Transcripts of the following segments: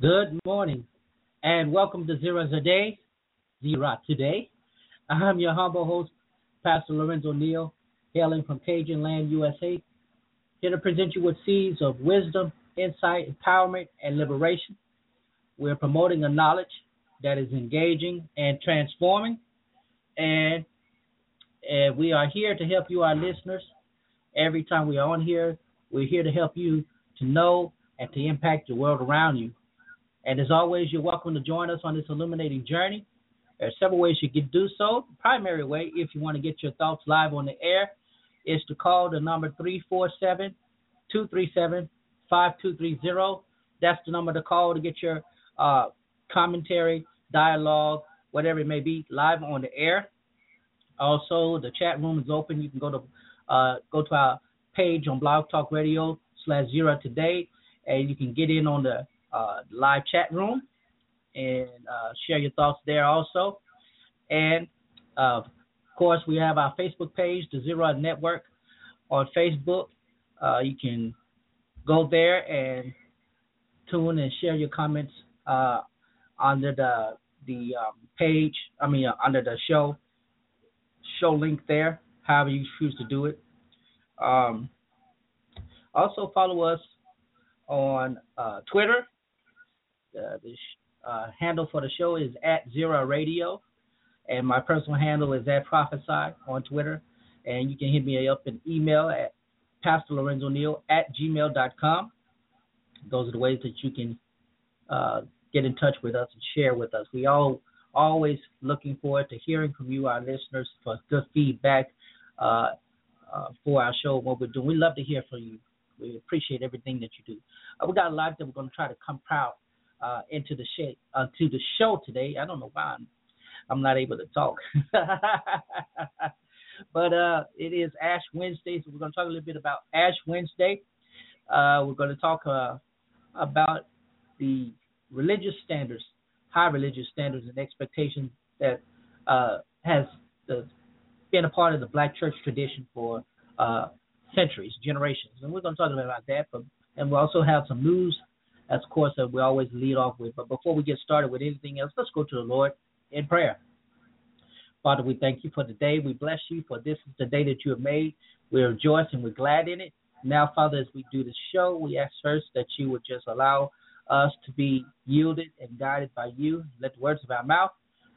Good morning and welcome to Zero a Day, Zero Today. I'm your humble host, Pastor Lorenzo Neal, hailing from Cajun Land, USA, here to present you with seeds of wisdom, insight, empowerment, and liberation. We're promoting a knowledge that is engaging and transforming, and, and we are here to help you, our listeners. Every time we are on here, we're here to help you to know and to impact the world around you. And as always, you're welcome to join us on this illuminating journey. There are several ways you can do so. The primary way, if you want to get your thoughts live on the air, is to call the number 347 237 5230. That's the number to call to get your uh, commentary, dialogue, whatever it may be, live on the air. Also, the chat room is open. You can go to uh, go to our page on Blog Talk Radio slash Zero Today, and you can get in on the uh, live chat room and uh, share your thoughts there also. And uh, of course, we have our Facebook page, the Zero Network, on Facebook. Uh, you can go there and tune and share your comments uh, under the the um, page. I mean, uh, under the show show link there. However you choose to do it. Um, also follow us on Twitter uh, the uh, handle for the show is at Zero Radio, and my personal handle is at Prophesy on Twitter. And you can hit me up in email at Pastor Lorenzo Neal at gmail.com. Those are the ways that you can uh, get in touch with us and share with us. We all always looking forward to hearing from you, our listeners, for good feedback uh, uh, for our show, and what we're doing. We love to hear from you. We appreciate everything that you do. Uh, we got a lot that we're going to try to come proud uh, into the uh, to the show today. I don't know why I'm, I'm not able to talk, but uh, it is Ash Wednesday, so we're going to talk a little bit about Ash Wednesday. Uh, we're going to talk uh, about the religious standards, high religious standards and expectations that uh, has been a part of the Black church tradition for centuries, generations, and we're going to talk a little bit about that. But and we also have some news of course, that we always lead off with. But before we get started with anything else, let's go to the Lord in prayer. Father, we thank you for the day. We bless you for this is the day that you have made. We rejoice and we're glad in it. Now, Father, as we do the show, we ask first that you would just allow us to be yielded and guided by you. Let the words of our mouth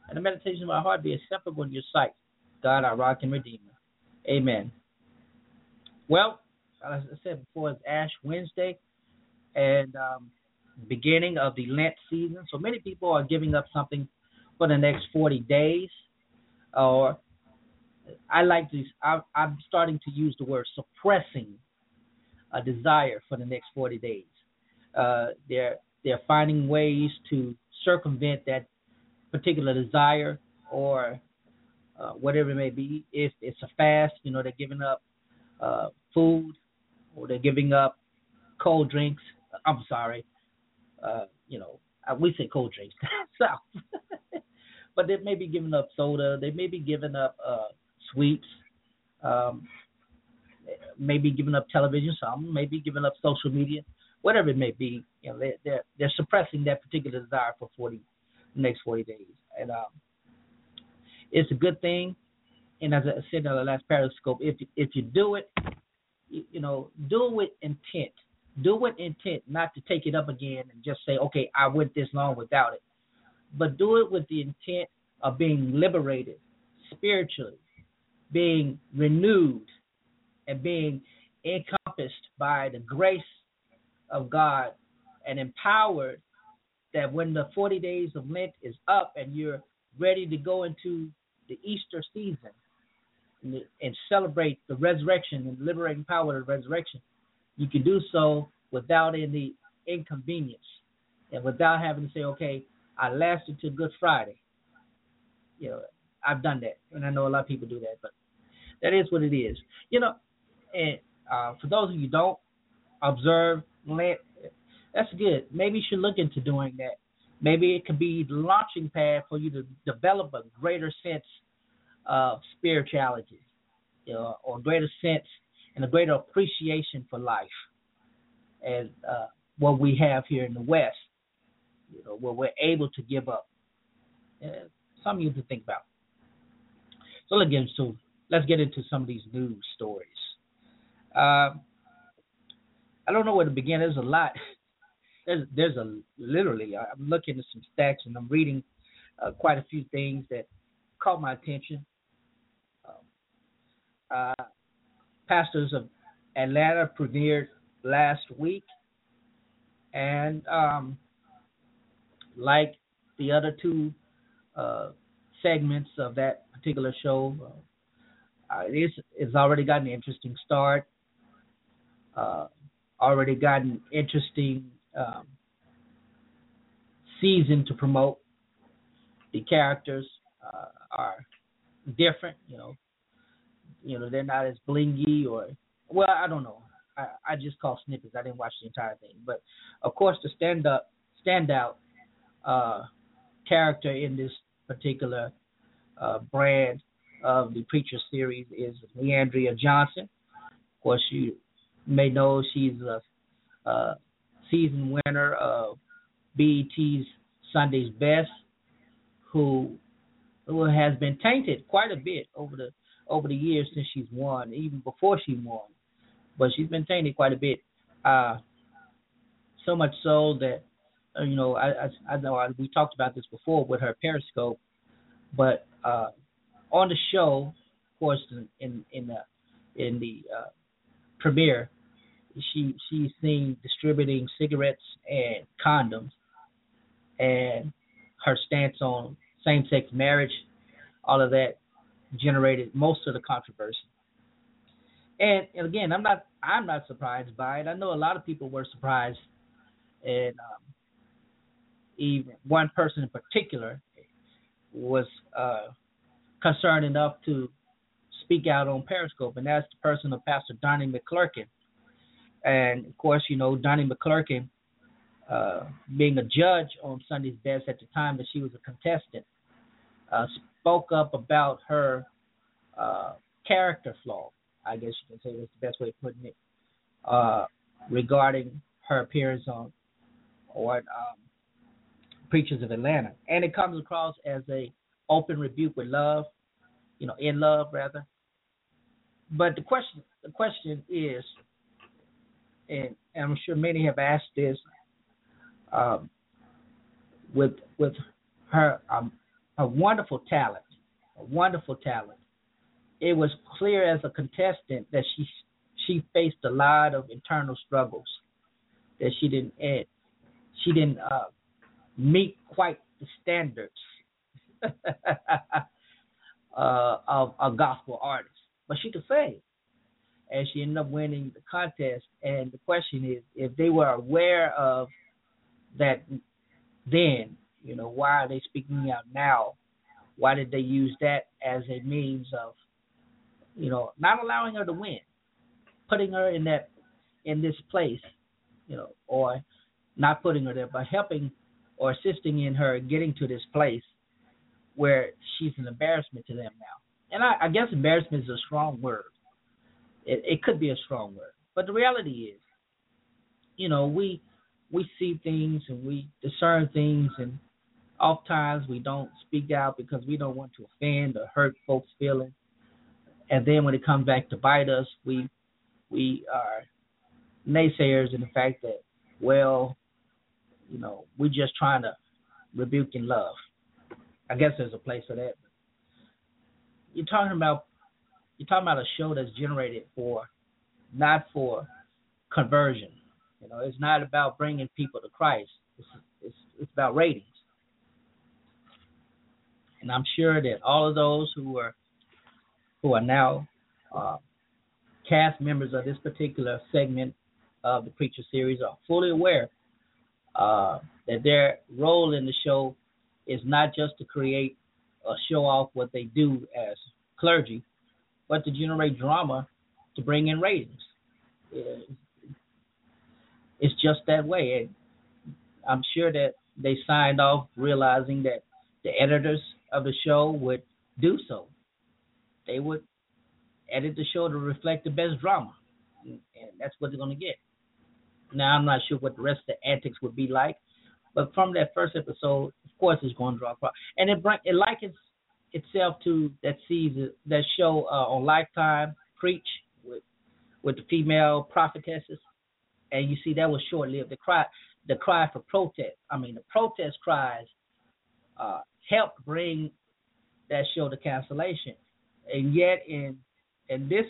and the meditation of our heart be acceptable in your sight. God, our rock and redeemer. Amen. Well, as I said before, it's Ash Wednesday. And um, beginning of the Lent season. So many people are giving up something for the next 40 days. Or I like to, I, I'm starting to use the word suppressing a desire for the next 40 days. Uh, they're they're finding ways to circumvent that particular desire or uh, whatever it may be. If it's a fast, you know, they're giving up uh, food or they're giving up cold drinks. I'm sorry, uh, you know, we say cold drinks so, but they may be giving up soda. They may be giving up uh, sweets. Um, maybe giving up television. Some maybe giving up social media. Whatever it may be, you know, they're they're, they're suppressing that particular desire for 40 next 40 days, and um, it's a good thing. And as I said in the last Periscope, if if you do it, you know, do it with intent. Do it with intent, not to take it up again and just say, okay, I went this long without it, but do it with the intent of being liberated spiritually, being renewed, and being encompassed by the grace of God and empowered that when the 40 days of Lent is up and you're ready to go into the Easter season and, and celebrate the resurrection and liberating power of the resurrection, you can do so without any inconvenience and without having to say, okay, I lasted to Good Friday. You know, I've done that, and I know a lot of people do that, but that is what it is. You know, and uh, for those of you who don't observe that's good. Maybe you should look into doing that. Maybe it could be the launching pad for you to develop a greater sense of spirituality, you know, or greater sense and a greater appreciation for life as uh, what we have here in the West, you know, where we're able to give up. Uh, something to think about. So let's get into let's get into some of these news stories. Uh, I don't know where to begin. There's a lot. There's there's a literally. I'm looking at some stats and I'm reading uh, quite a few things that caught my attention. Um, uh, pastors of Atlanta premiered last week, and um, like the other two uh, segments of that particular show, uh, it's, it's already got an interesting start. Uh, already got an interesting um, season to promote. The characters uh, are different, you know. You know, they're not as blingy or well, I don't know. I, I just call snippets. I didn't watch the entire thing, but of course, the stand up, standout uh, character in this particular uh, brand of the Preacher series is Le'Andria Johnson. Of course, you may know she's a, a season winner of BET's Sunday's Best, who who has been tainted quite a bit over the over the years since she's won, even before she won. But she's been tainted quite a bit. Uh, so much so that uh, you know I I, I know I, we talked about this before with her Periscope, but uh, on the show, of course, in in, in the in the uh, premiere, she she's seen distributing cigarettes and condoms, and her stance on same-sex marriage, all of that generated most of the controversy. And, again, I'm not I'm not surprised by it. I know a lot of people were surprised, and um, even one person in particular was uh, concerned enough to speak out on Periscope, and that's the person of Pastor Donnie McClurkin. And of course, you know, Donnie McClurkin, uh, being a judge on Sunday's Best at the time that she was a contestant, uh, spoke up about her uh, character flaw. I guess you can say that's the best way of putting it, uh, regarding her appearance on what um, Preachers of Atlanta, and it comes across as a open rebuke with love, you know, in love rather. But the question, the question is, and, and I'm sure many have asked this, um, with with her um, a wonderful talent, a wonderful talent. It was clear as a contestant that she she faced a lot of internal struggles that she didn't eh, she didn't uh, meet quite the standards uh, of a gospel artist, but she could sing and she ended up winning the contest. And the question is, if they were aware of that then, You know, why are they speaking out now? Why did they use that as a means of, you know, not allowing her to win, putting her in that in this place, you know, or not putting her there, but helping or assisting in her getting to this place where she's an embarrassment to them now. And I, I guess embarrassment is a strong word. It, it could be a strong word, but the reality is, you know, we we see things and we discern things, and oftentimes we don't speak out because we don't want to offend or hurt folks' feelings. And then when it comes back to bite us, we we are naysayers in the fact that, well, you know, we're just trying to rebuke in love. I guess there's a place for that. You're talking about you're talking about a show that's generated for not for conversion. You know, it's not about bringing people to Christ. It's it's, it's about ratings. And I'm sure that all of those who are who are now uh, cast members of this particular segment of the Preacher series are fully aware uh, that their role in the show is not just to create or show off what they do as clergy, but to generate drama to bring in ratings. It's just that way. And I'm sure that they signed off realizing that the editors of the show would do so. They would edit the show to reflect the best drama, and that's what they're going to get. Now I'm not sure what the rest of the antics would be like, but from that first episode, of course, it's going to draw crowd, and it bring, it likens itself to that season that show uh, on Lifetime, Preach with with the female prophetesses, and you see that was short lived. The cry, the cry for protest. I mean, the protest cries uh, helped bring that show to cancellation, and yet in in this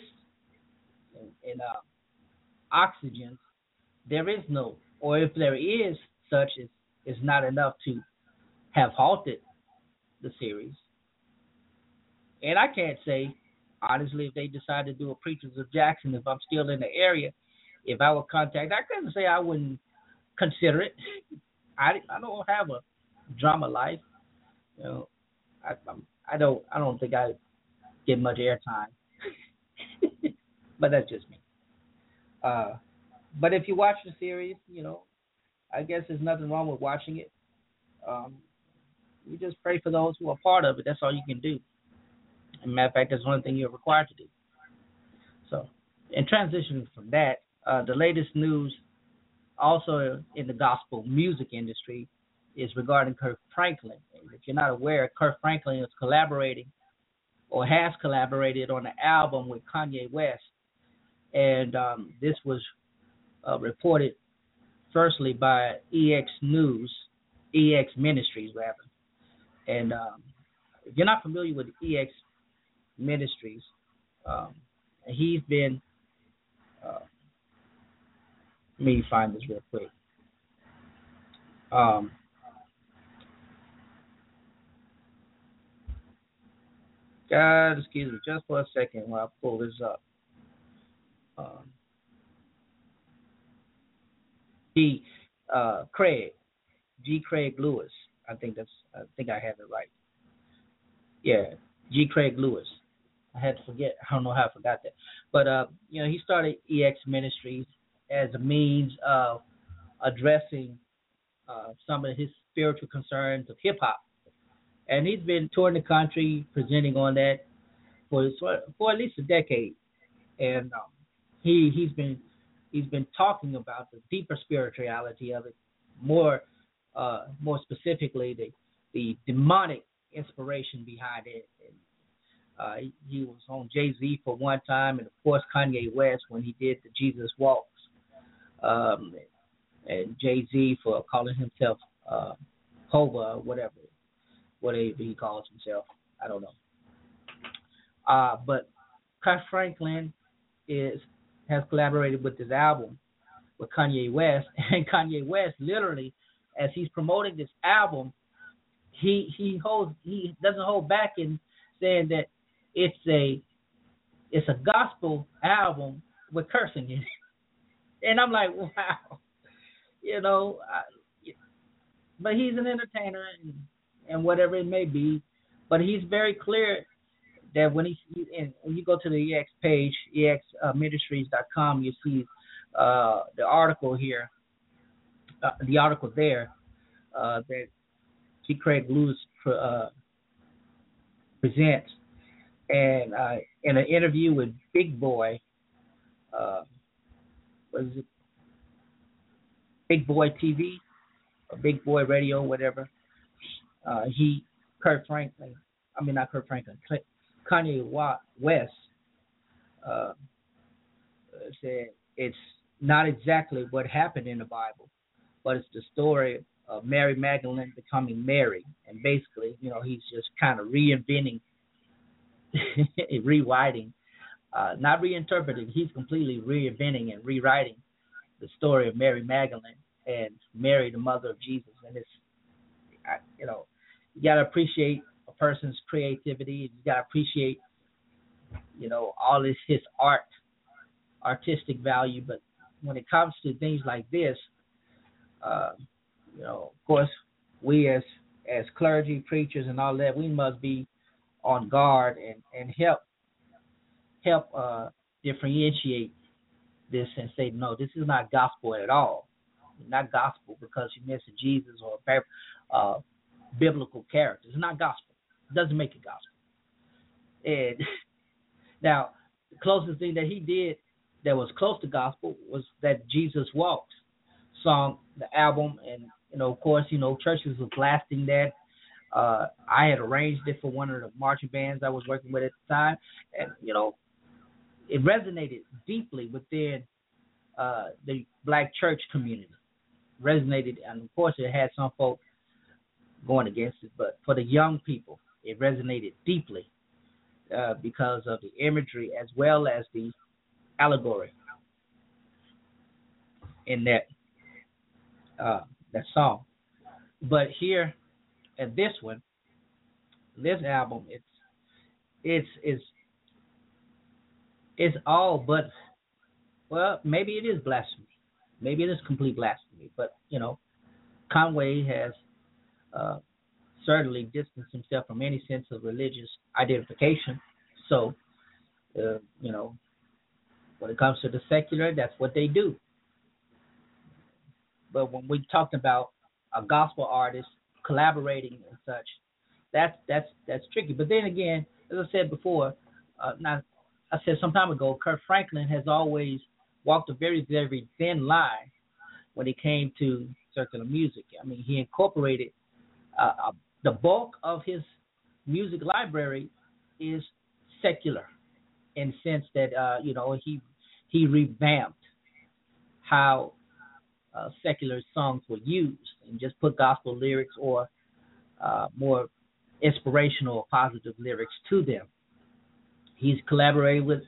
in, in uh, Oxygen there is no, or if there is such, is is not enough to have halted the series. And I can't say honestly if they decide to do a Preachers of Jackson, if I'm still in the area, if I would contact, I couldn't say I wouldn't consider it. I I don't have a drama life, you know. I I'm, I don't I don't think I get much airtime, but that's just me. Uh, but if you watch the series, you know, I guess there's nothing wrong with watching it. Um, you just pray for those who are part of it. That's all you can do. As matter of fact, that's one thing you're required to do. So, in transition from that, uh, the latest news, also in the gospel music industry, is regarding Kirk Franklin. If you're not aware, Kirk Franklin is collaborating or has collaborated on an album with Kanye West, and um, this was uh, reported firstly by EX News, EX Ministries rather. And um, if you're not familiar with EX Ministries, um, he's been. Uh, let me find this real quick. Um, God, excuse me, just for a second while I pull this up. Um, G. Uh, Craig, G. Craig Lewis. I think that's. I think I have it right. Yeah, G. Craig Lewis. I had to forget. I don't know how I forgot that. But uh, you know, he started EX Ministries as a means of addressing uh, some of his spiritual concerns of hip hop, and he's been touring the country presenting on that for for at least a decade, and um, he he's been he's been talking about the deeper spirituality of it, more uh, more specifically the the demonic inspiration behind it. And, uh, he, was on Jay Z for one time, and of course Kanye West when he did the Jesus Walks, um, and Jay Z for calling himself uh, Hova or whatever, whatever he calls himself. I don't know. Uh, but Kirk Franklin is has collaborated with this album with Kanye West, and Kanye West literally, as he's promoting this album, he he holds he doesn't hold back in saying that it's a it's a gospel album with cursing in it, and I'm like, wow, you know, I, but he's an entertainer and, and whatever it may be. But he's very clear that when he and when you go to the EX page, exministries.com, you see uh, the article here, uh, the article there uh, that G. Craig Lewis uh, presents, and uh, in an interview with Big Boy, uh, was it Big Boy TV or Big Boy Radio, whatever. Uh, he, Kirk Franklin, I mean not Kirk Franklin, Kanye West uh, said it's not exactly what happened in the Bible, but it's the story of Mary Magdalene becoming Mary, and basically, you know, he's just kind of reinventing, rewriting, uh, not reinterpreting. He's completely reinventing and rewriting the story of Mary Magdalene and Mary, the mother of Jesus. And it's, you know, you got to appreciate a person's creativity. You got to appreciate, you know, all this his art, artistic value. But when it comes to things like this, uh, you know, of course, we as as clergy, preachers, and all that, we must be on guard and and help help uh, differentiate this and say, no, this is not gospel at all. Not gospel because you miss Jesus or a uh, biblical character. It's not gospel. It doesn't make it gospel. And now, the closest thing that he did that was close to gospel was that Jesus Walks song, the album, and you know, of course, you know, churches were blasting that. Uh, I had arranged it for one of the marching bands I was working with at the time, and you know, it resonated deeply within uh, the black church community. Resonated, and of course, it had some folks going against it, but for the young people, it resonated deeply uh, because of the imagery as well as the allegory in that uh, that song. But here, at this one, this album, it's it's it's it's all but well, maybe it is blasphemy. Maybe it is complete blasphemy. But you know, Kanye has uh, certainly distanced himself from any sense of religious identification. So, uh, you know, when it comes to the secular, that's what they do. But when we talked about a gospel artist collaborating and such, that's that's that's tricky. But then again, as I said before, uh, not I said some time ago, Kirk Franklin has always walked a very, very thin line when it came to circular music. I mean, he incorporated uh, uh, the bulk of his music library is secular, in sense that uh, you know he he revamped how uh, secular songs were used and just put gospel lyrics or uh, more inspirational, positive lyrics to them. He's collaborated with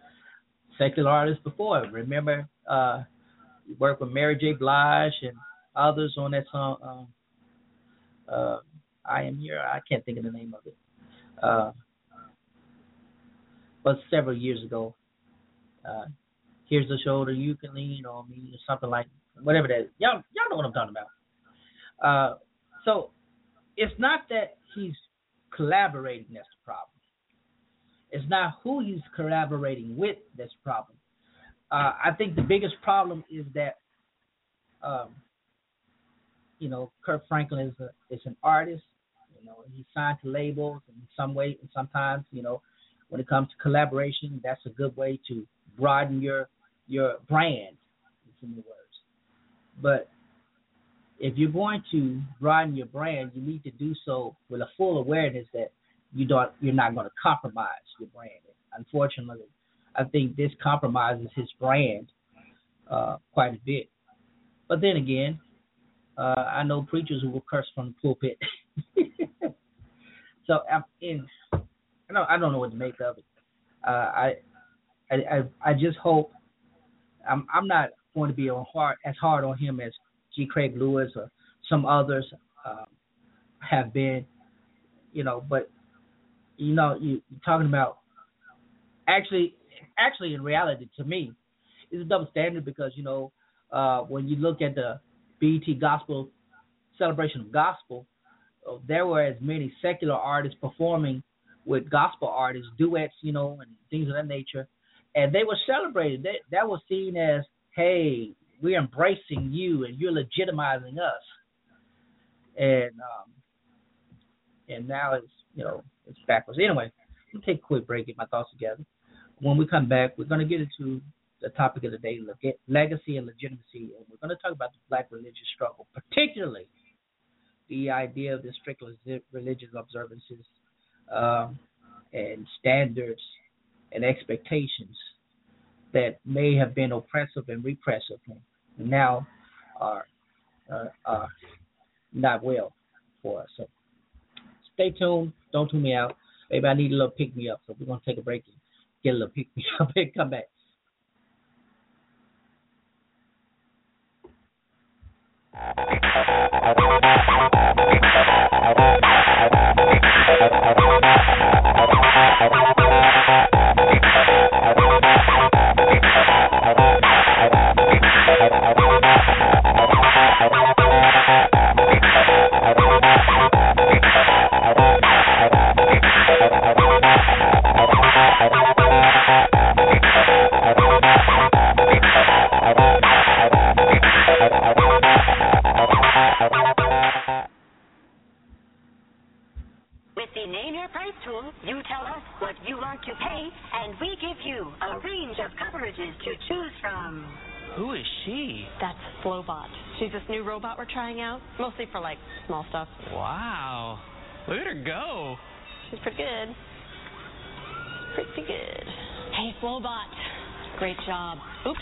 secular artists before. Remember, uh, he worked with Mary J. Blige and others on that song. Um, I am here. I can't think of the name of it. Uh, but several years ago, uh, here's the shoulder you can lean on me, or something like whatever that. Is. Y'all, y'all know what I'm talking about. Uh, so it's not that he's collaborating that's the problem. It's not who he's collaborating with that's the problem. Uh, I think the biggest problem is that, um, you know, Kirk Franklin is a is an artist. Know, he's signed to labels, in some way, and sometimes, you know, when it comes to collaboration, that's a good way to broaden your your brand. In the words, but if you're going to broaden your brand, you need to do so with a full awareness that you don't you're not going to compromise your brand. Unfortunately, I think this compromises his brand uh, quite a bit. But then again, uh, I know preachers who will curse from the pulpit. so I'm in. I don't. I don't know what to make of it. Uh, I, I, I, I just hope. I'm. I'm not going to be on hard as hard on him as G. Craig Lewis or some others um, have been. You know, but you know, you, you're talking about actually, actually, in reality, to me, it's a double standard because you know, uh, when you look at the BET Gospel celebration of gospel, there were as many secular artists performing with gospel artists, duets, you know, and things of that nature, and they were celebrated. That that was seen as, hey, we're embracing you and you're legitimizing us, and um, and now it's you know it's backwards. Anyway, let me take a quick break, get my thoughts together. When we come back, we're going to get into the topic of the day, legacy and legitimacy, and we're going to talk about the black religious struggle, particularly the idea of the strict religious observances um, and standards and expectations that may have been oppressive and repressive and now are uh, are not well for us. So stay tuned. Don't tune me out. Maybe I need a little pick me up. So we're gonna take a break and get a little pick me up and come back. Thank you. Trying out, mostly for like small stuff. Wow. Look at her go. She's pretty good. Pretty good. Hey, Flowbot. Great job. Oops.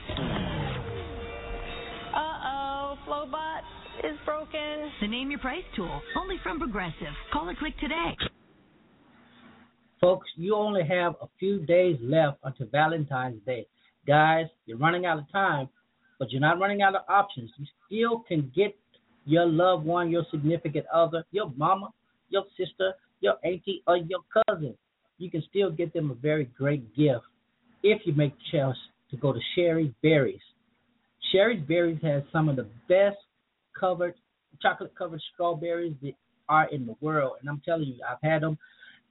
Uh-oh, Flowbot is broken. The Name Your Price tool, only from Progressive. Call or click today. Folks, you only have a few days left until Valentine's Day. Guys, you're running out of time, but you're not running out of options. You still can get your loved one, your significant other, your mama, your sister, your auntie, or your cousin. You can still get them a very great gift if you make choice to go to Shari's Berries. Shari's Berries has some of the best covered chocolate covered strawberries that are in the world, and I'm telling you, I've had them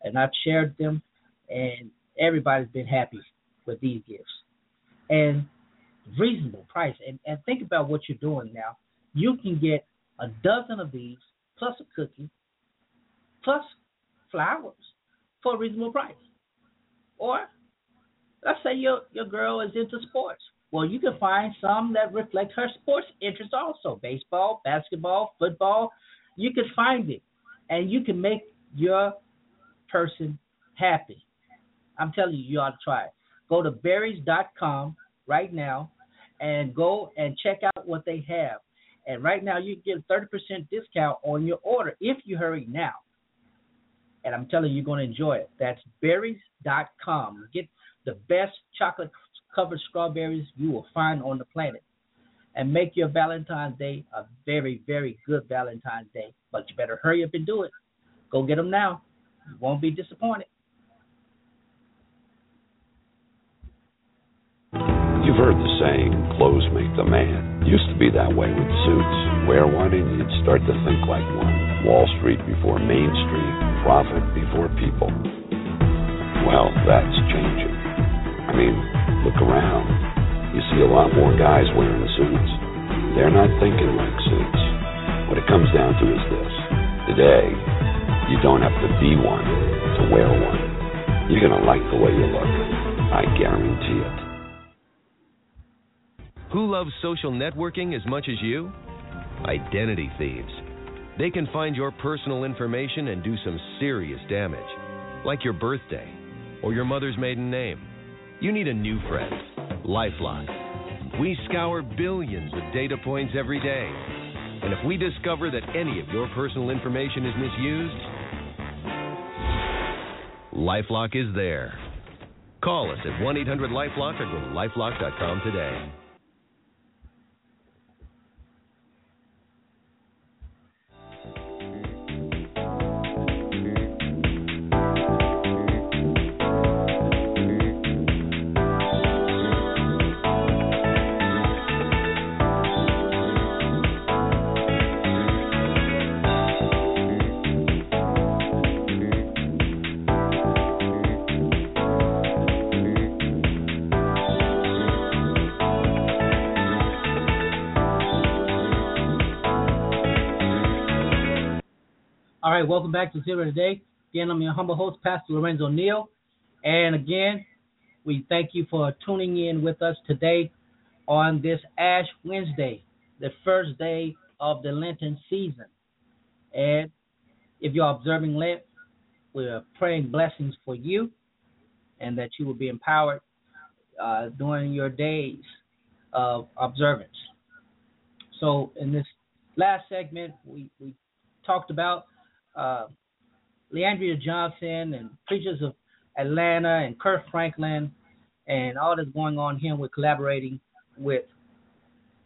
and I've shared them, and everybody's been happy with these gifts and reasonable price. And and think about what you're doing now. You can get a dozen of these plus a cookie plus flowers for a reasonable price. Or let's say your your girl is into sports. Well, you can find some that reflect her sports interest also. Baseball, basketball, football. You can find it. And you can make your person happy. I'm telling you, you ought to try it. Go to berries.com right now and go and check out what they have. And right now, you get a 30% discount on your order if you hurry now. And I'm telling you, you're going to enjoy it. That's berries.com. Get the best chocolate covered strawberries you will find on the planet. And make your Valentine's Day a very, very good Valentine's Day. But you better hurry up and do it. Go get them now. You won't be disappointed. You've heard the saying, clothes make the man. Used to be that way with suits. Wear one and you'd start to think like one. Wall Street before Main Street, profit before people. Well, that's changing. I mean, look around. You see a lot more guys wearing the suits. They're not thinking like suits. What it comes down to is this. Today, you don't have to be one to wear one. You're going to like the way you look. I guarantee it. Who loves social networking as much as you? Identity thieves. They can find your personal information and do some serious damage, like your birthday or your mother's maiden name. You need a new friend, Lifelock. We scour billions of data points every day. And if we discover that any of your personal information is misused, Lifelock is there. Call us at 1 800 Lifelock or go to lifelock.com today. Right, welcome back to Zero Today. Again, I'm your humble host, Pastor Lorenzo Neal. And again, we thank you for tuning in with us today on this Ash Wednesday, the first day of the Lenten season. And if you're observing Lent, we're praying blessings for you and that you will be empowered uh, during your days of observance. So, in this last segment, we, we talked about uh, Le'Andria Johnson and preachers of Atlanta and Kirk Franklin and all that's going on here with collaborating with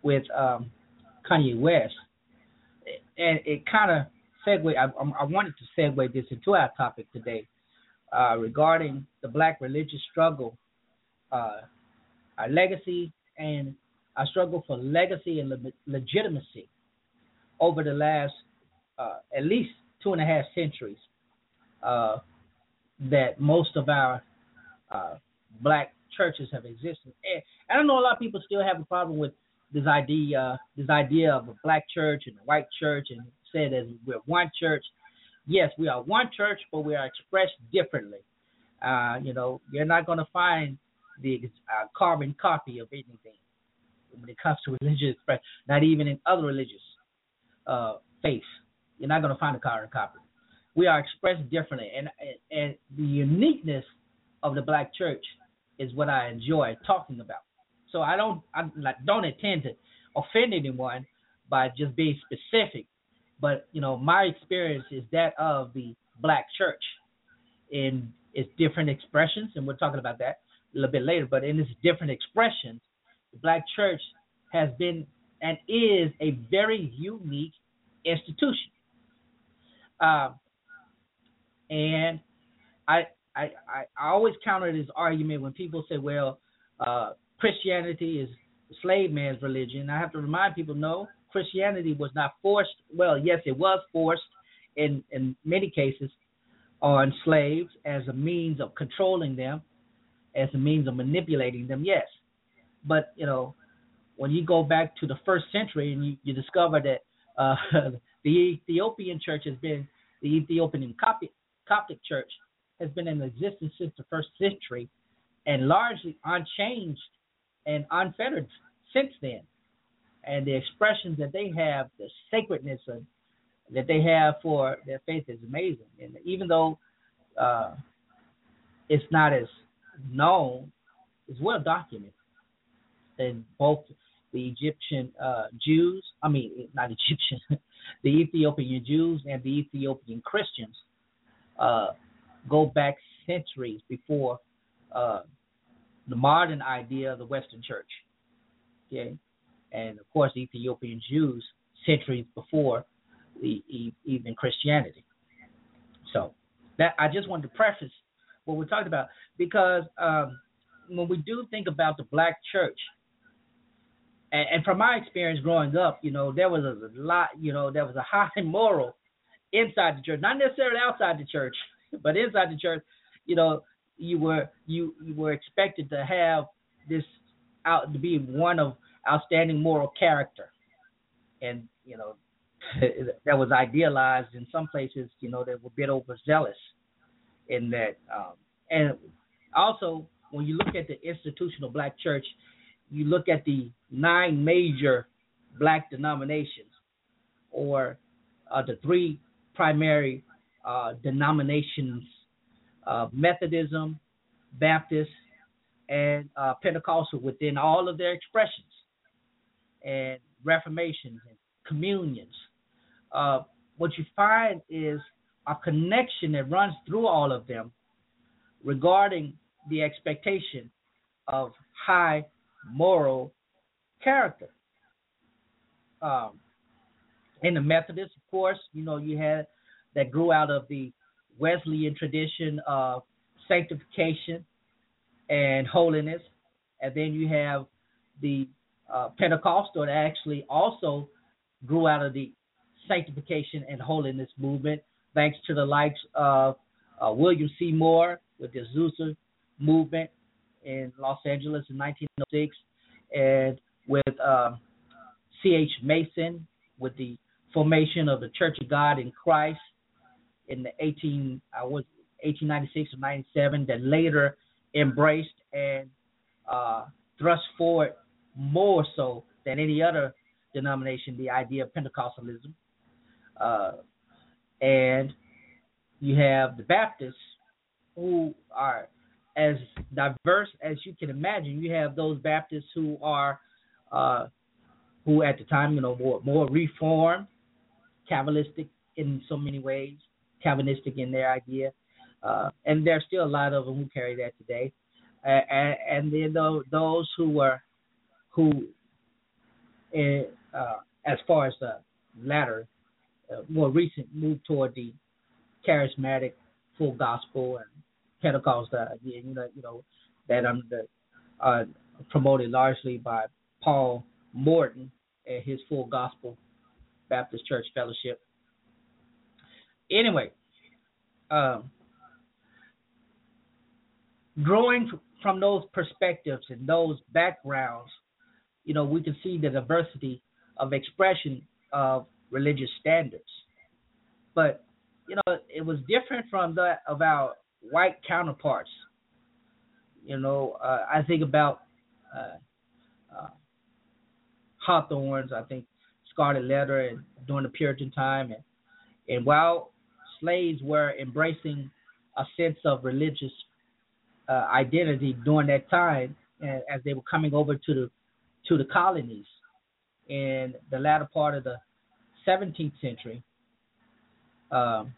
with um, Kanye West. And it kind of segue. I, I, wanted to segue this into our topic today uh, regarding the Black religious struggle, uh, our legacy, and our struggle for legacy and le- legitimacy over the last uh, at least two and a half centuries uh, that most of our uh, black churches have existed. And I know a lot of people still have a problem with this idea, this idea of a black church and a white church, and said as we're one church. Yes, we are one church, but we are expressed differently. Uh, you know, you're not going to find the uh, carbon copy of anything when it comes to religious expression, not even in other religious uh, faiths. You're not going to find a carbon copy. We are expressed differently, and and the uniqueness of the black church is what I enjoy talking about. So I don't I don't intend to offend anyone by just being specific, but you know my experience is that of the black church in its different expressions, and we're talking about that a little bit later. But in its different expressions, the black church has been and is a very unique institution. Um, and I, I I always counter this argument when people say, well, uh, Christianity is slave man's religion. I have to remind people, no, Christianity was not forced. Well, yes, it was forced in in many cases on slaves as a means of controlling them, as a means of manipulating them. Yes, but you know, when you go back to the first century and you, you discover that uh, the Ethiopian church has been the Ethiopian Coptic, Coptic church has been in existence since the first century and largely unchanged and unfettered since then. And the expressions that they have, the sacredness of, that they have for their faith is amazing. And even though uh, it's not as known, it's well documented. And both the Egyptian uh, Jews, I mean, not Egyptian, the Ethiopian Jews and the Ethiopian Christians uh, go back centuries before uh, the modern idea of the Western Church. Okay, and of course, the Ethiopian Jews centuries before the even Christianity. So that I just wanted to preface what we're talking about because um, when we do think about the black church, and, and from my experience growing up, you know, there was a lot, you know, there was a high moral inside the church, not necessarily outside the church, but inside the church. You know, you were you, you were expected to have this out to be one of outstanding moral character, and you know that was idealized in some places. You know, they were a bit overzealous in that, um, and also when you look at the institutional black church, you look at the nine major black denominations, or uh, the three primary uh, denominations uh, Methodism, Baptist, and uh, Pentecostal within all of their expressions, and Reformations and communions. Uh, what you find is a connection that runs through all of them regarding the expectation of high moral character. Um, in the Methodists, of course, you know, you had that grew out of the Wesleyan tradition of sanctification and holiness. And then you have the uh, Pentecostal that actually also grew out of the sanctification and holiness movement, thanks to the likes of uh, William Seymour with the Azusa movement in Los Angeles in 1906, and with uh, um, C.H. Mason with the formation of the Church of God in Christ in the 18 I was 1896 or 97 that later embraced and uh, thrust forward more so than any other denomination the idea of Pentecostalism. Uh, and you have the Baptists who are as diverse as you can imagine. You have those Baptists who are uh, who at the time, you know, more more reformed, Calvinistic in so many ways, Calvinistic in their idea, uh, and there's still a lot of them who carry that today. Uh, and, and then those, those who were who, uh, as far as the latter, uh, more recent move toward the charismatic, full gospel and Pentecost idea, you know, you know that um the, uh, promoted largely by Paul Morton and his Full Gospel Baptist Church Fellowship. Anyway, um, growing from those perspectives and those backgrounds, you know, we can see the diversity of expression of religious standards. But, you know, it was different from that of our white counterparts. You know, uh, I think about uh, uh, Hawthorne's, I think, Scarlet Letter and during the Puritan time. And, and while slaves were embracing a sense of religious uh, identity during that time as they were coming over to the to the colonies in the latter part of the 17th century. Um,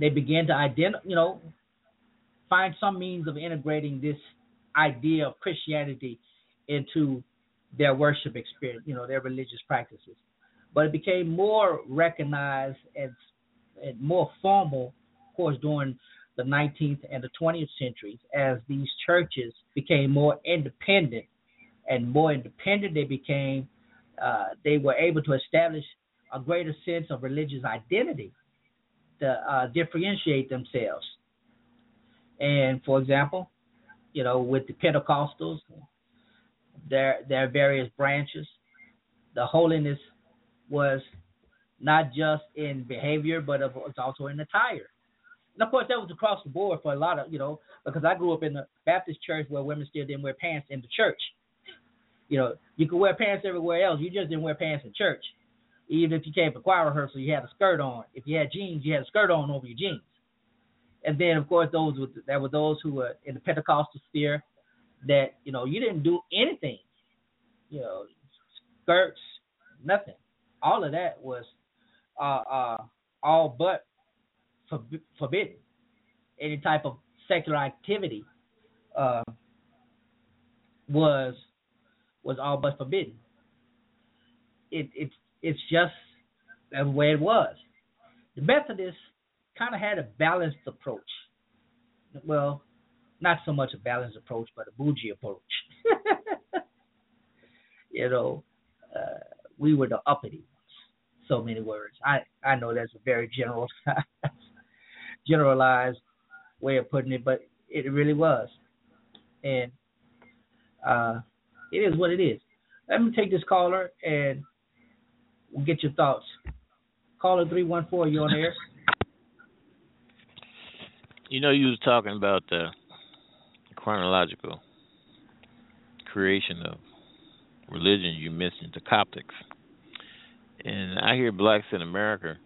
they began to identify, you know, find some means of integrating this idea of Christianity into their worship experience, you know, their religious practices. But it became more recognized and, and more formal, of course, during the 19th and the 20th centuries as these churches became more independent and more independent they became, uh, they were able to establish a greater sense of religious identity to uh, differentiate themselves. And for example, you know, with the Pentecostals, their their various branches, the holiness was not just in behavior, but it was also in attire. And of course, that was across the board for a lot of, you know, because I grew up in the Baptist church where women still didn't wear pants in the church. You know, you could wear pants everywhere else. You just didn't wear pants in church. Even if you came for choir rehearsal, you had a skirt on. If you had jeans, you had a skirt on over your jeans. And then, of course, those with, that were those who were in the Pentecostal sphere that you know you didn't do anything. You know, skirts, nothing. All of that was uh, uh, all but forbidden. Any type of secular activity uh, was was all but forbidden. It it's it's just the way it was. The Methodists kind of had a balanced approach. Well, not so much a balanced approach, but a bougie approach. you know, uh, we were the uppity ones. So many words. I I know that's a very general generalized way of putting it, but it really was. And uh, it is what it is. Let me take this caller and we'll get your thoughts. Caller 314, you on air? You know, you was talking about the chronological creation of religion. You mentioned the Coptics. And I hear blacks in America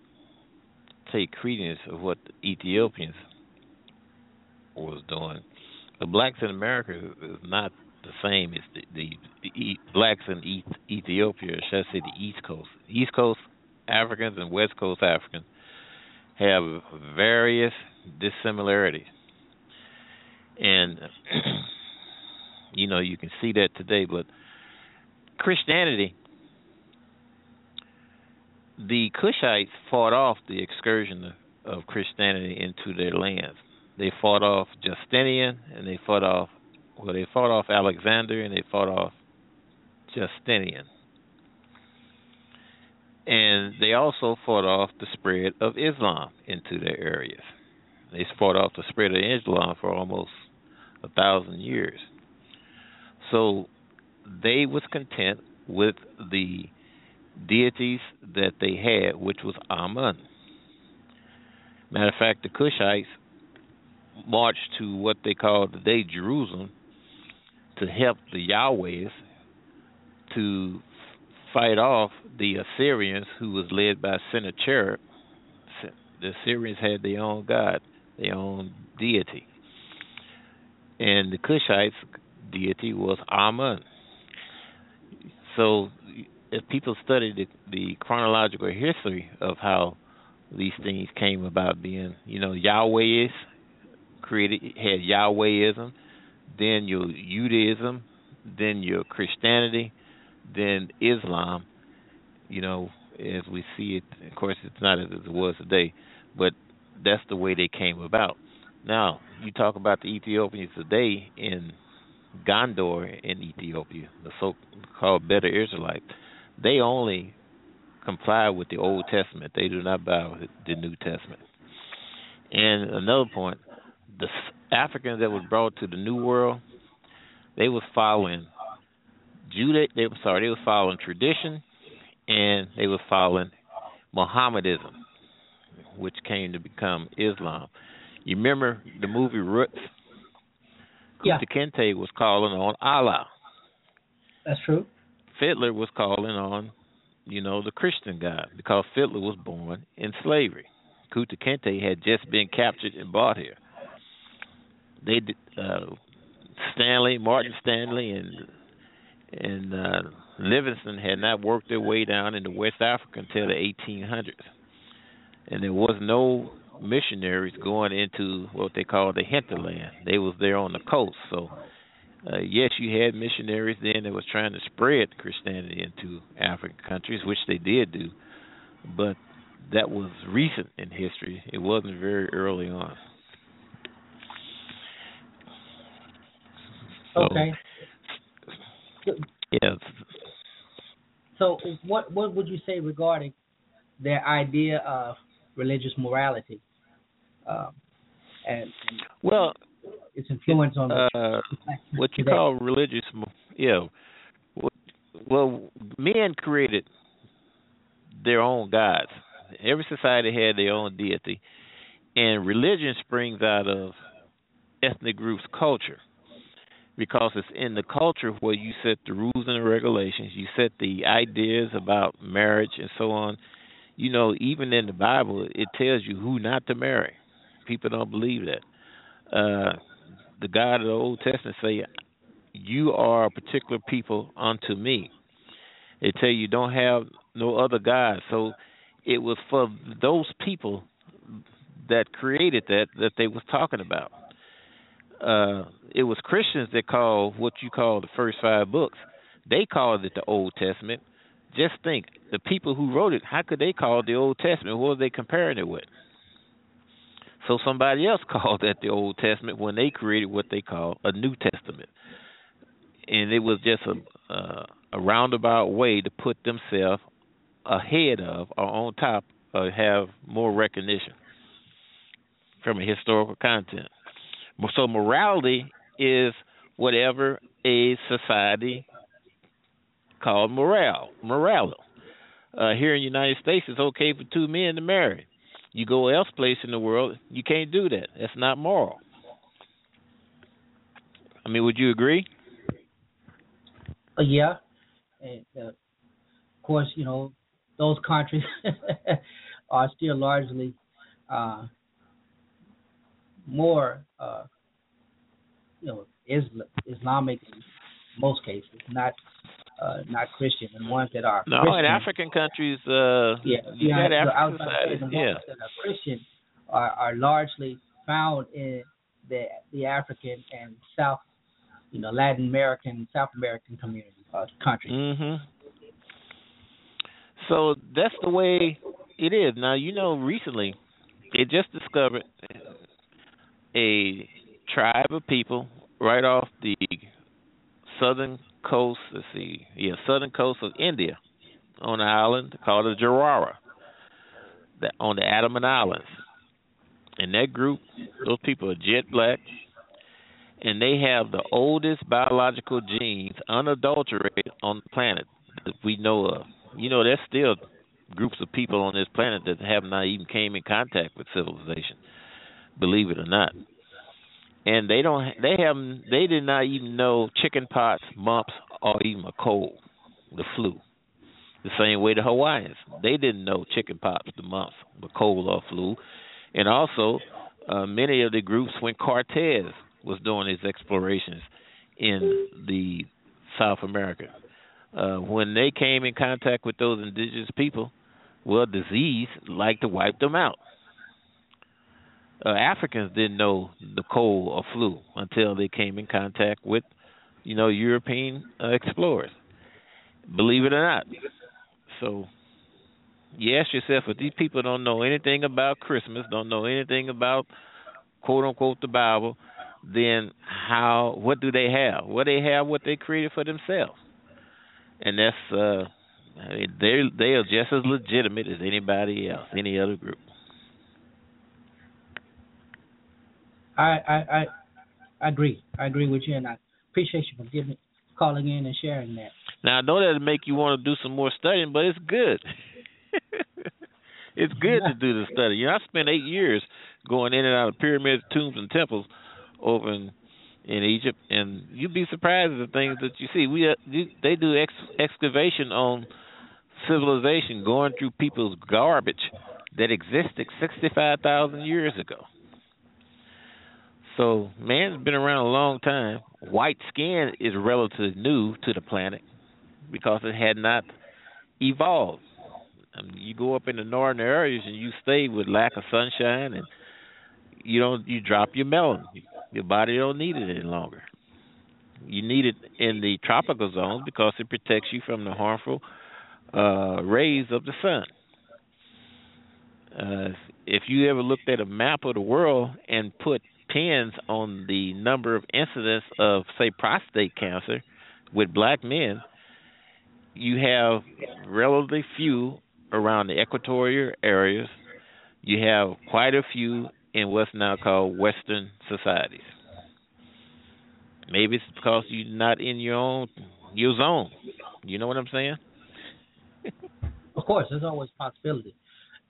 take credence of what the Ethiopians was doing. The blacks in America is not the same as the, the, the blacks in Ethiopia, should I say the East Coast. East Coast Africans and West Coast Africans have various dissimilarities. And, you know, you can see that today, but Christianity the Cushites fought off the excursion of Christianity into their lands. They fought off Justinian and they fought off well they fought off Alexander and they fought off Justinian. And they also fought off the spread of Islam into their areas. They fought off the spread of Islam for almost a thousand years. So they was content with the deities that they had, which was Amun. Matter of fact, the Kushites marched to what they call today Jerusalem to help the Yahwehs to fight off the Assyrians, who was led by Sennacherib. The Assyrians had their own god, their own deity, and the Cushites' deity was Amun. So, if people study the, the chronological history of how these things came about being, you know, Yahweh is created had Yahwehism, then your Judaism, then your Christianity, then Islam. You know, as we see it, of course, it's not as it was today, but that's the way they came about. Now, you talk about the Ethiopians today in Gondar in Ethiopia, the so-called Beta Israelites. They only comply with the Old Testament. They do not bow the New Testament. And another point, the Africans that was brought to the New World, they was following Judah. They were sorry, they was following tradition, and they was following Mohammedanism, which came to become Islam. You remember the movie Roots? Yeah. Kunta Kinte was calling on Allah. That's true. Fiddler was calling on, you know, the Christian God because Fiddler was born in slavery. Kunta Kinte had just been captured and brought here. They uh, Stanley, Martin Stanley, and and uh, Livingstone had not worked their way down into West Africa until the 1800s, and there was no missionaries going into what they call the hinterland. They was there on the coast, so uh, yes, you had missionaries then that was trying to spread Christianity into African countries, which they did do, but that was recent in history. It wasn't very early on. So, okay. Yes. So, what what would you say regarding their idea of religious morality, um, and, and well, its influence on the, uh, what you call religious, yeah. Well, men created their own gods. Every society had their own deity, and religion springs out of ethnic groups' culture because it's in the culture where you set the rules and the regulations, you set the ideas about marriage and so on. You know, even in the Bible, it tells you who not to marry. People don't believe that. Uh, the God of the Old Testament say, "You are a particular people unto me." They tell you don't have no other God. So it was for those people that created that that they was talking about uh, it was Christians that called what you call the first five books. They called it the Old Testament. Just think, the people who wrote it, how could they call it the Old Testament? What were they comparing it with? So somebody else called that the Old Testament when they created what they call a New Testament, and it was just a uh, a roundabout way to put themselves ahead of or on top or have more recognition from a historical content. So morality is whatever a society called morale, morale. Uh, here in the United States, it's okay for two men to marry. You go else place in the world, you can't do that. That's not moral. I mean, would you agree? Uh, yeah, and uh, of course, you know those countries are still largely uh, more, uh, you know, Islam, Islamic in most cases, not uh, not Christian, and ones that are no Christian, in African countries, uh, yeah, you yeah, got African societies, the yeah, that are Christian are, are largely found in the the African and South, you know, Latin American, South American communities, uh, countries. Mhm. So that's the way it is. Now you know recently they just discovered a tribe of people right off the southern coast. Let's see, yeah, southern coast of India, on an island called the Jarawara, that on the Andaman Islands. And that group, those people are jet black, and they have the oldest biological genes unadulterated on the planet that we know of. You know, they're still groups of people on this planet that have not even came in contact with civilization. Believe it or not. And they don't. They have. They did not even know chicken pox, mumps, or even a cold, the flu. The same way the Hawaiians. They didn't know chicken pox, the mumps, the cold or flu. And also, uh, many of the groups when Cortez was doing his explorations in the South America, uh, when they came in contact with those indigenous people, well, disease like to wipe them out. Uh, Africans didn't know the cold or flu until they came in contact with, you know, European uh, explorers. Believe it or not. So you ask yourself if these people don't know anything about Christmas, don't know anything about quote unquote the Bible, then how what do they have? What they have what they created for themselves. And that's uh they they are just as legitimate as anybody else, any other group. I I I agree. I agree with you, and I appreciate you for giving calling in and sharing that. Now I know that'll make you want to do some more studying, but it's good. it's good to do the study. You know, I spent eight years going in and out of pyramids, tombs, and temples over in in Egypt, and you'd be surprised at the things that you see. We uh, they do ex, excavation on civilization, going through people's garbage that existed sixty five thousand years ago. So man's been around a long time. White skin is relatively new to the planet because it had not evolved. I mean, you go up in the northern areas and you stay with lack of sunshine and you don't you drop your melanin. Your body don't need it any longer. You need it in the tropical zones because it protects you from the harmful uh, rays of the sun. Uh, if you ever looked at a map of the world and put pins on the number of incidents of, say, prostate cancer with black men, you have relatively few around the equatorial areas. You have quite a few in what's now called Western societies. Maybe it's because you're not in your own your zone. You know what I'm saying? of course, there's always possibility.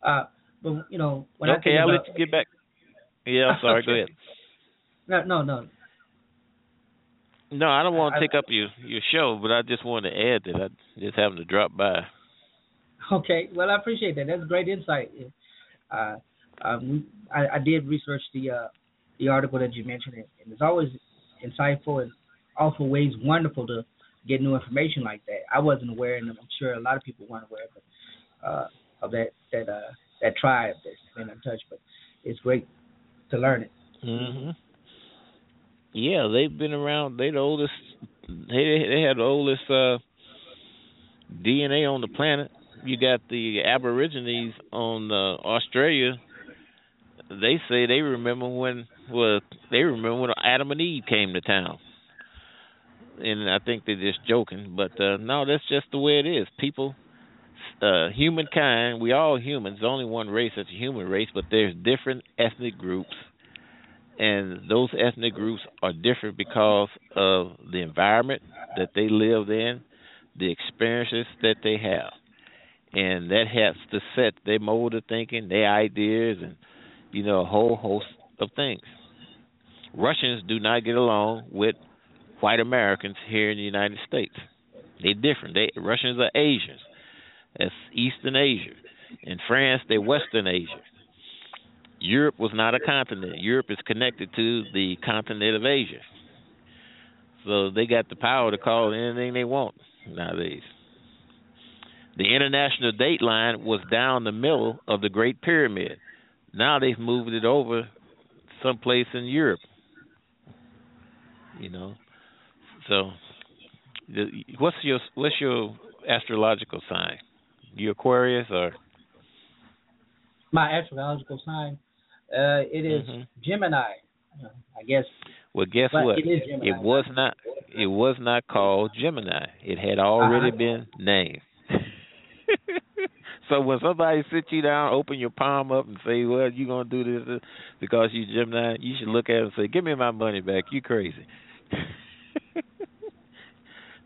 Uh, but you know, when okay, I I'll about, let you get back. Yeah, I'm sorry. Go ahead. No, no, no. No, I don't want to take up your your show, but I just wanted to add that I just happened to drop by. Okay, well, I appreciate that. That's great insight. Uh, um, I, I did research the uh, the article that you mentioned, and it's always insightful and also ways wonderful to get new information like that. I wasn't aware, and I'm sure a lot of people weren't aware of, uh, of that that uh, that tribe that's been untouched. But it's great to learn it. Mm-hmm. Yeah, they've been around. They the oldest. They they have the oldest uh, DNA on the planet. You got the Aborigines on uh, Australia. They say they remember when well they remember when Adam and Eve came to town. And I think they're just joking, but uh no, that's just the way it is. People uh humankind, we all humans, only one race that's a human race, but there's different ethnic groups and those ethnic groups are different because of the environment that they lived in, the experiences that they have, and that helps to set their mode of thinking, their ideas, and you know a whole host of things. Russians do not get along with white Americans here in the United States. They're different. They Russians are Asians. That's Eastern Asia. In France, they're Western Asia. Europe was not a continent. Europe is connected to the continent of Asia. So they got the power to call anything they want nowadays. The international date line was down the middle of the Great Pyramid. Now they've moved it over someplace in Europe. You know, so what's your what's your astrological sign? You Aquarius or? My astrological sign uh, it is mm-hmm. Gemini. I guess. Well, guess but what? It, is Gemini. it was not. It was not called Gemini. It had already uh-huh. been named. so when somebody sits you down, open your palm up, and say, "Well, you're gonna do this because you Gemini," you should look at it and say, "Give me my money back. You crazy."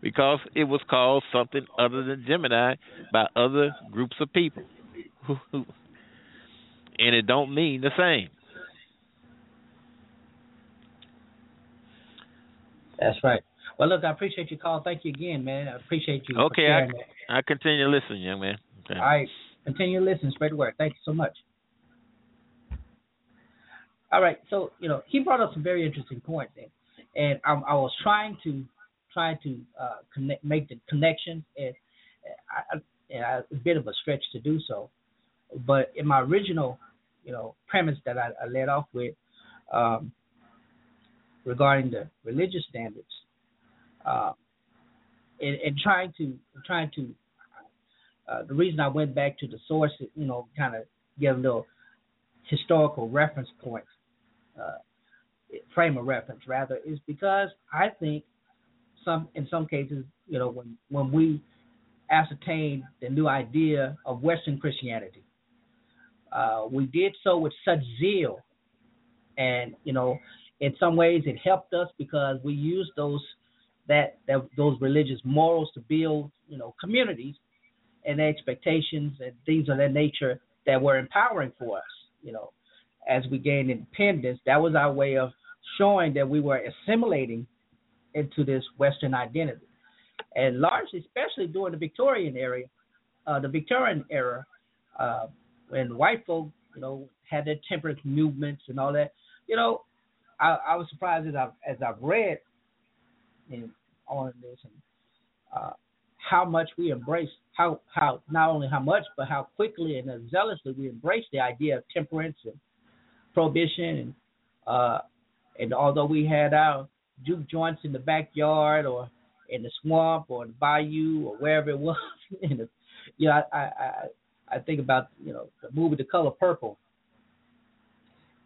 because it was called something other than Gemini by other groups of people, and it don't mean the same. That's right. Well, look, I appreciate your call. Thank you again, man. I appreciate you. Okay, I, I continue to listen, young man. Okay. All right, continue to listen. Spread the word. Thank you so much. All right, so you know he brought up some very interesting points, and, and I, I was trying to trying to uh, connect, make the connection, and, I, and I, a bit of a stretch to do so. But in my original, you know, premise that I, I led off with, um, regarding the religious standards, uh, and, and trying to trying to uh, the reason I went back to the source, you know, kind of give a little historical reference point, uh, frame of reference rather, is because I think some in some cases, you know, when when we ascertain the new idea of Western Christianity, uh, we did so with such zeal, and you know, in some ways it helped us because we used those that, that those religious morals to build you know communities and expectations and things of that nature that were empowering for us you know. As we gained independence that was our way of showing that we were assimilating into this western identity. And largely especially during the victorian era uh, the victorian era uh, when white folk you know had their temperance movements and all that. You know I, I was surprised as I've as I've read in, on this and uh, how much we embrace how how not only how much but how quickly and as zealously we embrace the idea of temperance and prohibition and uh, and although we had our juke joints in the backyard or in the swamp or the bayou or wherever it was, and you know I, I I think about you know the movie The Color Purple,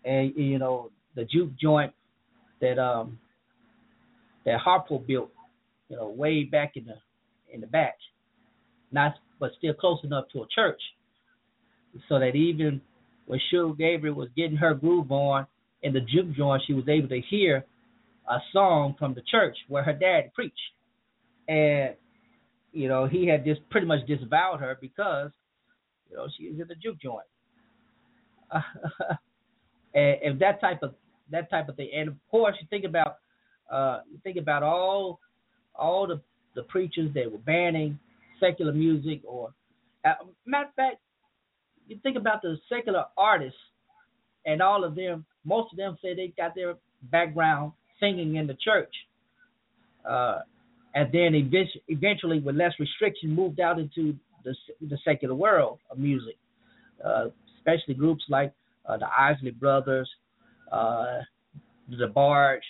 and you know the juke joint that um that Harpo built, you know, way back in the in the back, not but still close enough to a church, so that even when Sugar Gabriel was getting her groove on in the juke joint, she was able to hear a song from the church where her dad preached, and you know he had just pretty much disavowed her because you know she was in the juke joint. and, and that type of that type of thing. And of course, you think about uh, you think about all all the the preachers that were banning secular music, or uh, matter of fact, you think about the secular artists, and all of them. Most of them say they got their background singing in the church, uh, and then eventually, with less restriction, moved out into the the secular world of music, uh, especially groups like uh, the Isley Brothers, uh, the Barge,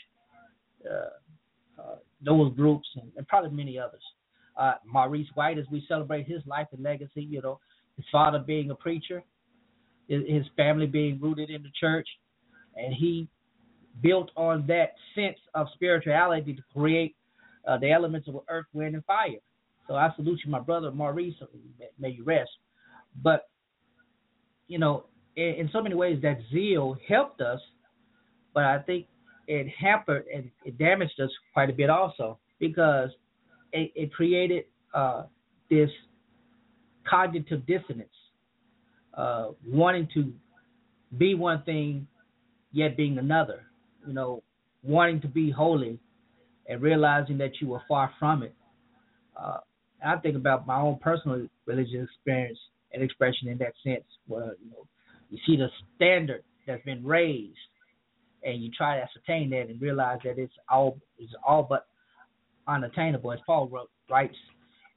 uh, uh, those groups, and, and, probably many others. Uh, Maurice White, as we celebrate his life and legacy, you know, his father being a preacher, his family being rooted in the church, and he built on that sense of spirituality to create the elements of earth, wind, and fire. So I salute you, my brother Maurice. May you rest. But you know, in, in so many ways, that zeal helped us but I think it hampered and it damaged us quite a bit also because it, it created uh, this cognitive dissonance, uh, wanting to be one thing yet being another. You know, wanting to be holy and realizing that you were far from it. Uh, I think about my own personal religious experience and expression in that sense, where you know you see the standard that's been raised and you try to ascertain that and realize that it's all is all but unattainable, as Paul wrote, writes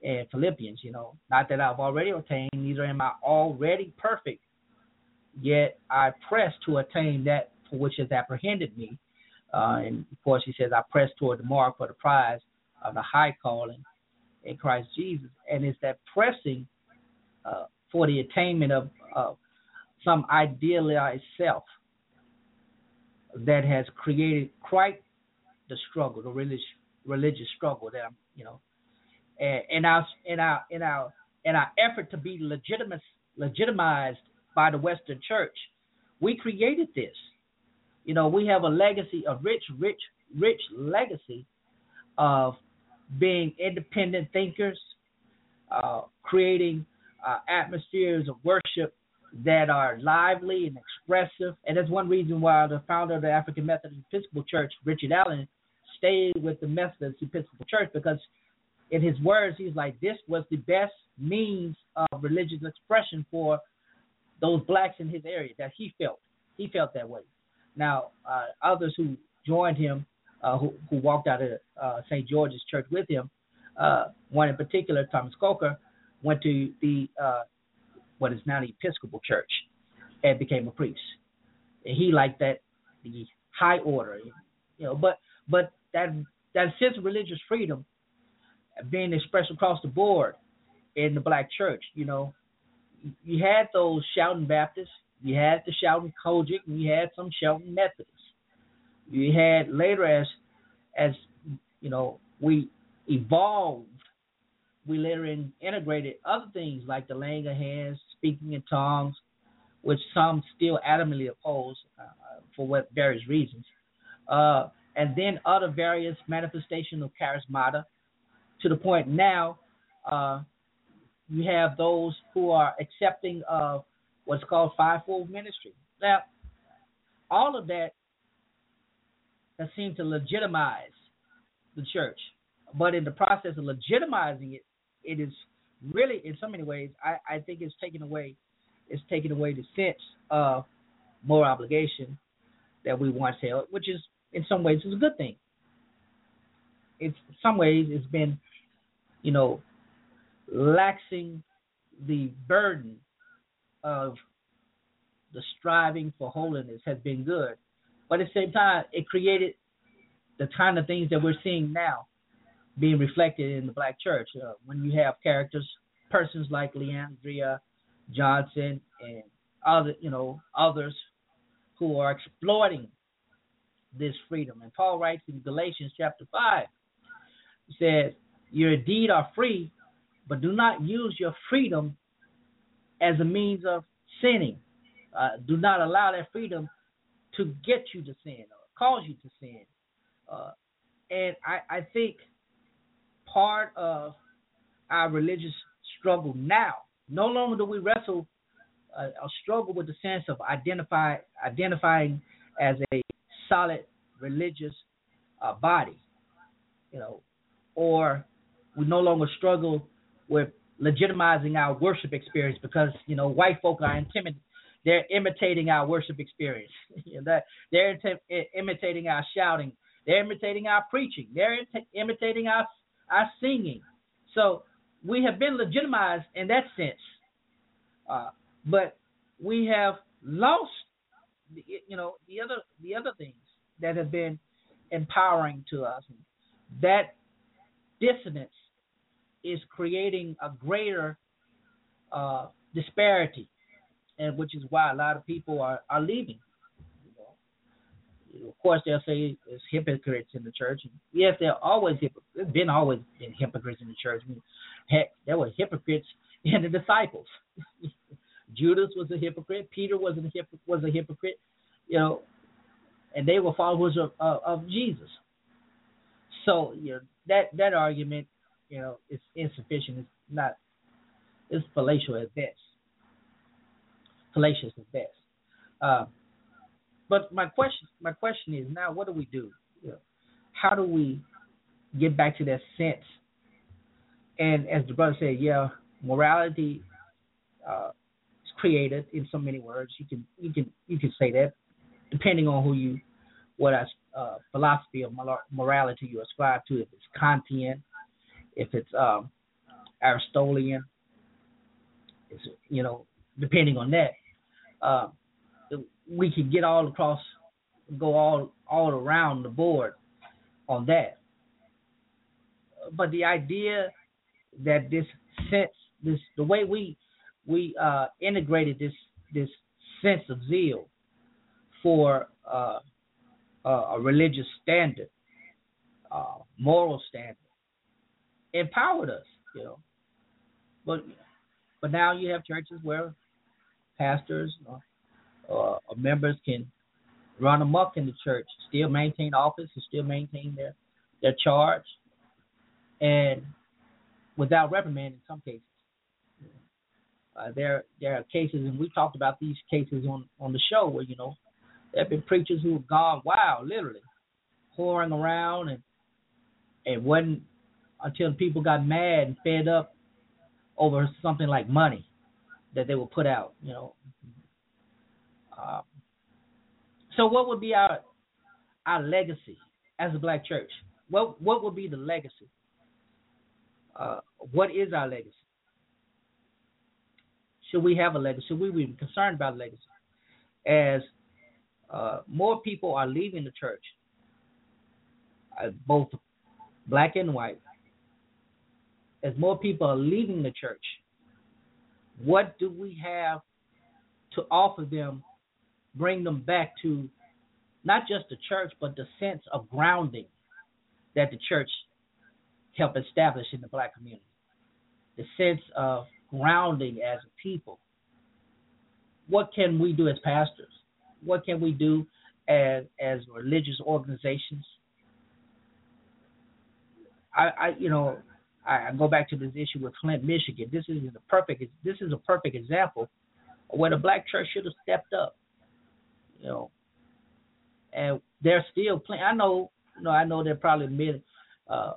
in Philippians. You know, not that I've already attained, neither am I already perfect, yet I press to attain that for which has apprehended me. Uh, and of course, he says, I press toward the mark for the prize of the high calling in Christ Jesus. And it's that pressing uh, for the attainment of, some idealized self that has created quite the struggle, the religious religious struggle that I'm, you know, and in our in our in our in our effort to be legitimate legitimized by the Western Church, we created this. You know, we have a legacy, a rich, rich, rich legacy of being independent thinkers, uh, creating uh, atmospheres of worship that are lively and expressive. And that's one reason why the founder of the African Methodist Episcopal Church, Richard Allen, stayed with the Methodist Episcopal Church because, in his words, he's like, this was the best means of religious expression for those blacks in his area that he felt. He felt that way. Now, uh, others who joined him, uh, who, who walked out of uh, St. George's Church with him, uh, one in particular, Thomas Coker, went to the uh, what is now the Episcopal Church and became a priest. And he liked that the high order, you know. But but that that sense of religious freedom being expressed across the board in the black church, you know, you had those shouting Baptists, you had the shouting COGIC, and you had some shouting Methodists. You had later as as you know we evolved, we later in, integrated other things like the laying of hands, speaking in tongues, which some still adamantly oppose uh, for what various reasons, uh, and then other various manifestations of charismata, to the point now uh, you have those who are accepting of what's called fivefold ministry. Now, all of that has seem to legitimize the church, but in the process of legitimizing it, it is really, in so many ways, I, I think it's taken away, it's taken away the sense of more obligation that we once held, which is in some ways is a good thing. It's in some ways it's been, you know, laxing the burden of the striving for holiness has been good. But at the same time, it created the kind of things that we're seeing now being reflected in the black church. Uh, when you have characters, persons like Le'Andria Johnson and other, you know, others who are exploiting this freedom. And Paul writes in Galatians chapter five, he says, "You indeed are free, but do not use your freedom as a means of sinning. Uh, do not allow that freedom to get you to sin or cause you to sin. Uh, and I, I think part of our religious struggle now, no longer do we wrestle uh, or struggle with the sense of identify identifying as a solid religious uh, body, you know, or we no longer struggle with legitimizing our worship experience because you know white folk are intimidated. They're imitating our worship experience. they're imitating our shouting. They're imitating our preaching. They're imitating our our singing. So we have been legitimized in that sense, uh, but we have lost, you know, the other the other things that have been empowering to us. That dissonance is creating a greater uh, disparity, and which is why a lot of people are, are leaving. Of course, they'll say there's hypocrites in the church. Yes, there are always been always been hypocrites in the church. I mean, heck, there were hypocrites in the disciples. Judas was a hypocrite. Peter was a hypocrite. Was a hypocrite. You know, and they were followers of, of, of Jesus. So you know that that argument you know, it's insufficient. It's not. It's fallacious at best. Fallacious at best. Uh, but my question, my question is now, what do we do? How do we get back to that sense? And as the brother said, yeah, morality uh, is created in so many words. You can you can you can say that, depending on who you, what uh, philosophy of morality you ascribe to. If it's Kantian, if it's um, Aristotelian, it's, you know, depending on that, uh, we could get all across, go all all around the board on that. But the idea that this sense, this the way we we uh, integrated this this sense of zeal for uh, a religious standard, uh, moral standard, empowered us, you know. But but now you have churches where pastors or, or members can run amok in the church, still maintain office, and still maintain their their charge. and without reprimand in some cases. Uh, there there are cases, and we talked about these cases on on the show where you know there have been preachers who have gone wild, literally, whoring around and and wasn't until people got mad and fed up over something like money that they will put out, you know. Um, so what would be our our legacy as a black church? What what would be the legacy? Uh, what is our legacy? Should we have a legacy? Should we be concerned about legacy? As uh, more people are leaving the church, uh, both black and white, as more people are leaving the church, what do we have to offer them, bring them back to not just the church, but the sense of grounding that the church helped establish in the black community? The sense of grounding as a people. What can we do as pastors? What can we do as as religious organizations? I, I you know, I, I go back to this issue with Flint, Michigan. This is a perfect this is a perfect example where the black church should have stepped up. You know, and they're still playing. I know, you know, I know there probably many, uh,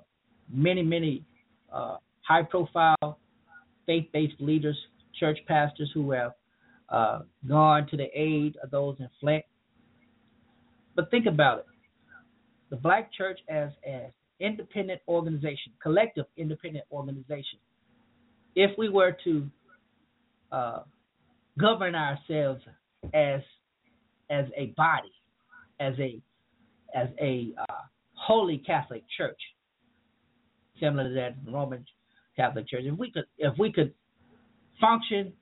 many, many uh, high-profile faith-based leaders, church pastors who have uh, gone to the aid of those in Flint. But think about it: the black church as an independent organization, collective independent organization. If we were to uh, govern ourselves as as a body, as a as a uh, holy Catholic church, similar to that Roman Catholic Church. If we could if we could function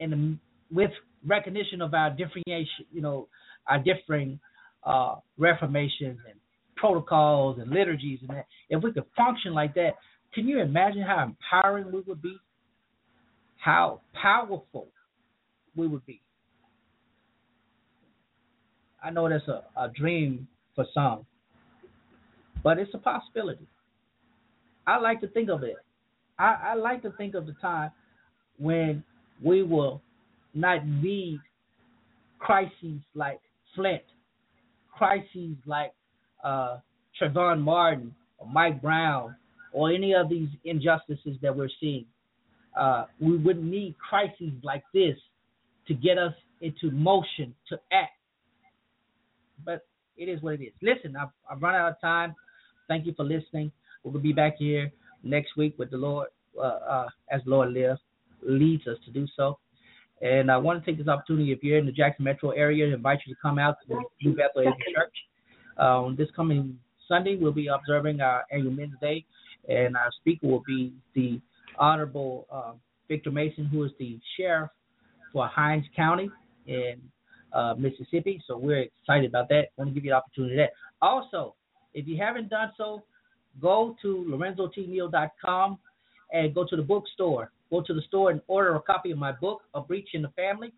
in the, with recognition of our differentiation, you know, our differing uh, reformations and protocols and liturgies and that, if we could function like that, can you imagine how empowering we would be? How powerful we would be. I know that's a, a dream for some, but it's a possibility. I like to think of it. I, I like to think of the time when we will not need crises like Flint, crises like uh, Trayvon Martin or Mike Brown or any of these injustices that we're seeing. Uh, we wouldn't need crises like this to get us into motion to act. But it is what it is. Listen, I've, I've run out of time. Thank you for listening. We'll be back here next week with the Lord, uh, uh, as the Lord lives, leads us to do so. And I want to take this opportunity, if you're in the Jackson metro area, invite you to come out to the New Bethel Church. Um, this coming Sunday, we'll be observing our annual Men's Day, and our speaker will be the Honorable uh, Victor Mason, who is the sheriff for Hinds County in uh, Mississippi. So we're excited about that. Want to give you the opportunity that. Also, if you haven't done so, go to lorenzotneal.com and go to the bookstore. Go to the store and order a copy of my book, A Breach in the Family.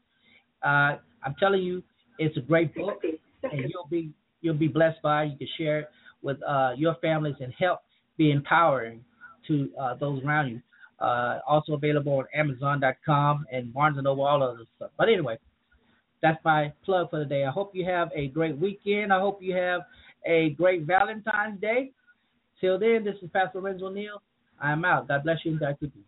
Uh, I'm telling you, it's a great book, and you'll be you'll be blessed by. You can share it with uh, your families and help be empowering to uh, those around you. Uh, also available on Amazon.com and Barnes and Noble, all of this stuff. But anyway, that's my plug for the day. I hope you have a great weekend. I hope you have a great Valentine's Day. Till then, this is Pastor Lorenzo Neal. I'm out. God bless you and God keep you.